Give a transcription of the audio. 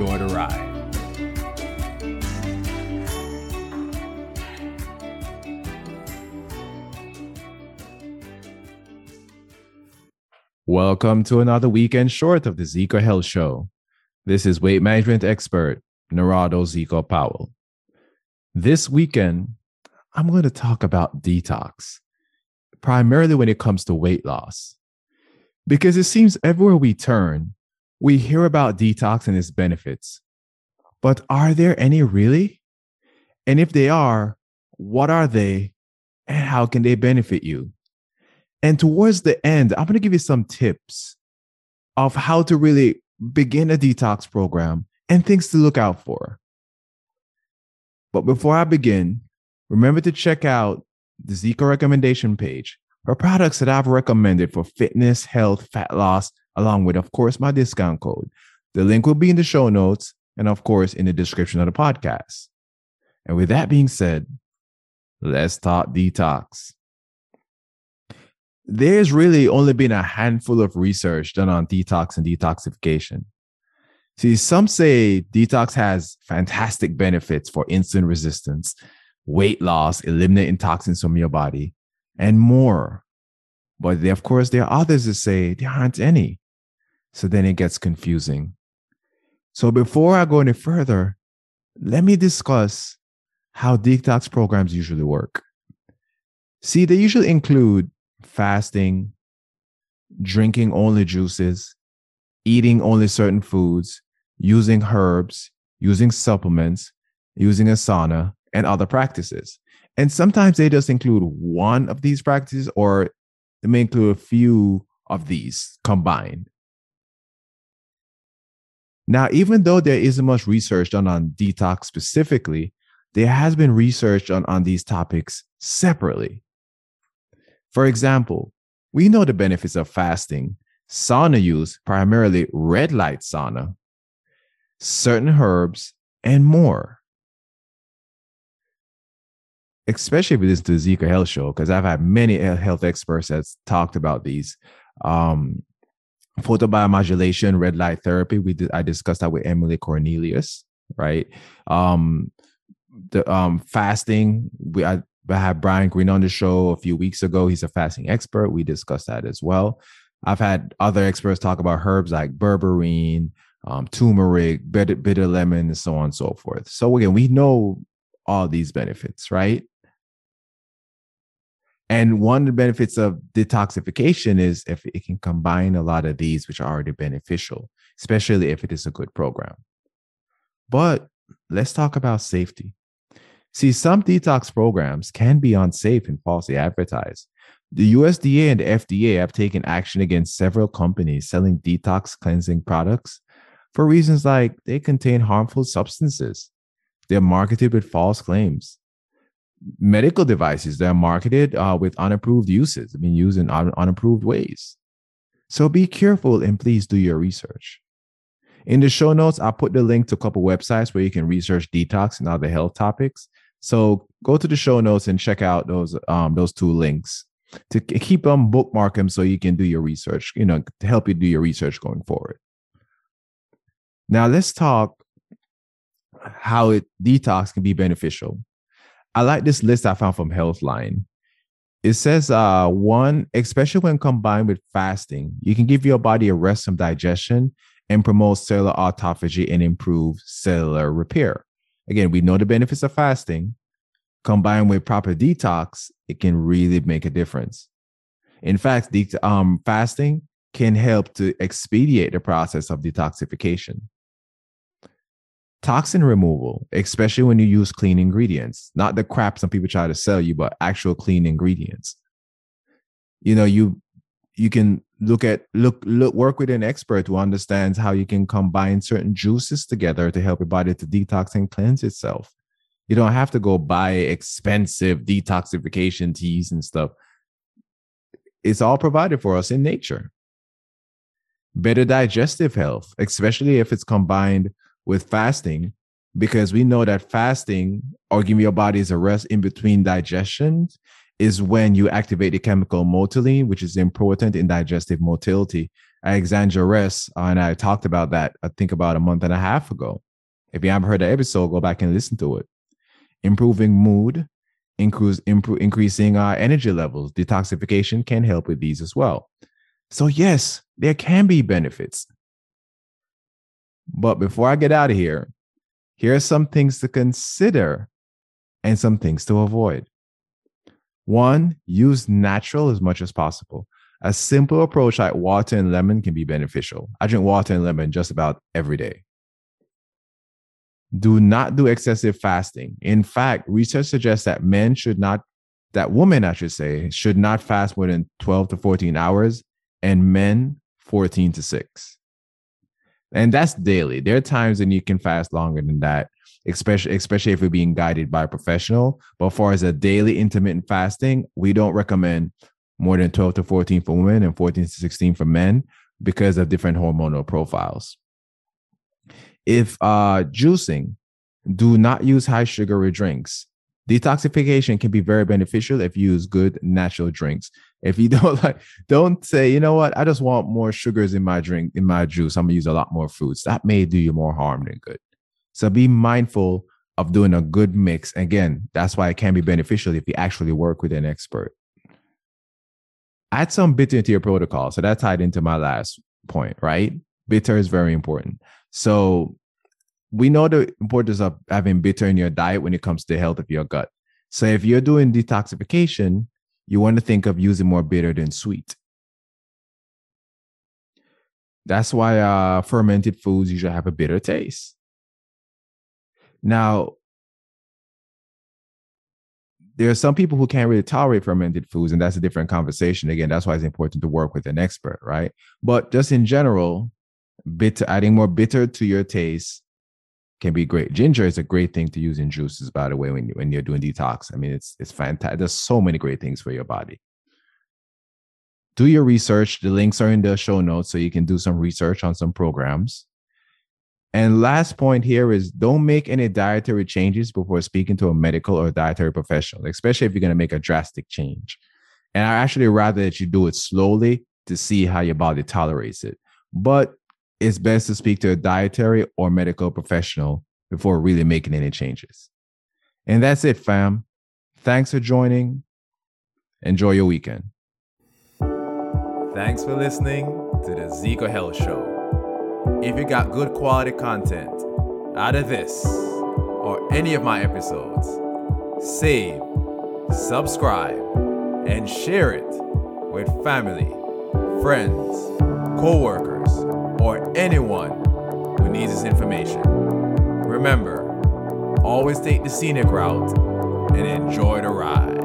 enjoy the ride. Welcome to another weekend short of the Zeco Health Show. This is weight management expert Narado Zeco Powell. This weekend, I'm going to talk about detox, primarily when it comes to weight loss. Because it seems everywhere we turn, we hear about detox and its benefits. But are there any really? And if they are, what are they and how can they benefit you? And towards the end, I'm going to give you some tips of how to really begin a detox program and things to look out for. But before I begin, remember to check out the Zeco recommendation page for products that I've recommended for fitness, health, fat loss, along with, of course, my discount code. The link will be in the show notes and, of course, in the description of the podcast. And with that being said, let's talk detox there's really only been a handful of research done on detox and detoxification. See, some say detox has fantastic benefits for insulin resistance, weight loss, eliminating toxins from your body, and more. But of course, there are others that say there aren't any. So then it gets confusing. So before I go any further, let me discuss how detox programs usually work. See, they usually include fasting, drinking only juices, eating only certain foods, using herbs, using supplements, using a sauna, and other practices. And sometimes they just include one of these practices or they may include a few of these combined. Now, even though there isn't much research done on detox specifically, there has been research on, on these topics separately. For example, we know the benefits of fasting, sauna use, primarily red light sauna, certain herbs, and more. Especially with this the Zeco Health Show, because I've had many health experts that's talked about these. Um, photobiomodulation, red light therapy. We did, I discussed that with Emily Cornelius, right? Um, the um fasting. We I I had Brian Greene on the show a few weeks ago. He's a fasting expert. We discussed that as well. I've had other experts talk about herbs like berberine, um, turmeric, bitter, bitter lemon, and so on and so forth. So again, we know all these benefits, right? And one of the benefits of detoxification is if it can combine a lot of these, which are already beneficial, especially if it is a good program. But let's talk about safety. See, some detox programs can be unsafe and falsely advertised. The USDA and the FDA have taken action against several companies selling detox cleansing products for reasons like they contain harmful substances. They're marketed with false claims. Medical devices that are marketed uh, with unapproved uses, I mean, used in un- unapproved ways. So be careful and please do your research. In the show notes, I'll put the link to a couple websites where you can research detox and other health topics. So go to the show notes and check out those um, those two links to keep them bookmark them so you can do your research. You know, to help you do your research going forward. Now let's talk how it detox can be beneficial. I like this list I found from Healthline. It says uh, one, especially when combined with fasting, you can give your body a rest from digestion and promote cellular autophagy and improve cellular repair. Again, we know the benefits of fasting. Combined with proper detox, it can really make a difference. In fact, the, um, fasting can help to expedite the process of detoxification. Toxin removal, especially when you use clean ingredients, not the crap some people try to sell you, but actual clean ingredients. You know, you you can look at look look work with an expert who understands how you can combine certain juices together to help your body to detox and cleanse itself. You don't have to go buy expensive detoxification teas and stuff. It's all provided for us in nature. Better digestive health, especially if it's combined with fasting, because we know that fasting or giving your body a rest in between digestions is when you activate the chemical motilin, which is important in digestive motility. Alexandra Ress and I talked about that, I think about a month and a half ago. If you haven't heard the episode, go back and listen to it. Improving mood, increase, improve, increasing our energy levels. Detoxification can help with these as well. So, yes, there can be benefits. But before I get out of here, here are some things to consider and some things to avoid. One, use natural as much as possible. A simple approach like water and lemon can be beneficial. I drink water and lemon just about every day. Do not do excessive fasting. In fact, research suggests that men should not, that women, I should say, should not fast more than 12 to 14 hours and men 14 to 6. And that's daily. There are times when you can fast longer than that especially especially if you're being guided by a professional. But as far as a daily intermittent fasting, we don't recommend more than 12 to 14 for women and 14 to 16 for men because of different hormonal profiles. If uh, juicing, do not use high sugary drinks. Detoxification can be very beneficial if you use good natural drinks. If you don't like, don't say, you know what, I just want more sugars in my drink, in my juice. I'm gonna use a lot more fruits. That may do you more harm than good. So be mindful of doing a good mix. Again, that's why it can be beneficial if you actually work with an expert. Add some bitter into your protocol. So that tied into my last point, right? Bitter is very important. So we know the importance of having bitter in your diet when it comes to health of your gut. So if you're doing detoxification, you want to think of using more bitter than sweet. That's why uh, fermented foods usually have a bitter taste. Now, there are some people who can't really tolerate fermented foods, and that's a different conversation. Again, that's why it's important to work with an expert, right? But just in general, bitter, adding more bitter to your taste can be great. Ginger is a great thing to use in juices, by the way, when you when you're doing detox. I mean, it's it's fantastic. There's so many great things for your body. Do your research. The links are in the show notes, so you can do some research on some programs. And last point here is don't make any dietary changes before speaking to a medical or dietary professional, especially if you're going to make a drastic change. And I actually rather that you do it slowly to see how your body tolerates it. But it's best to speak to a dietary or medical professional before really making any changes. And that's it, fam. Thanks for joining. Enjoy your weekend. Thanks for listening to the Zeco Health Show. If you got good quality content out of this or any of my episodes, save, subscribe, and share it with family, friends, co-workers, or anyone who needs this information. Remember, always take the scenic route and enjoy the ride.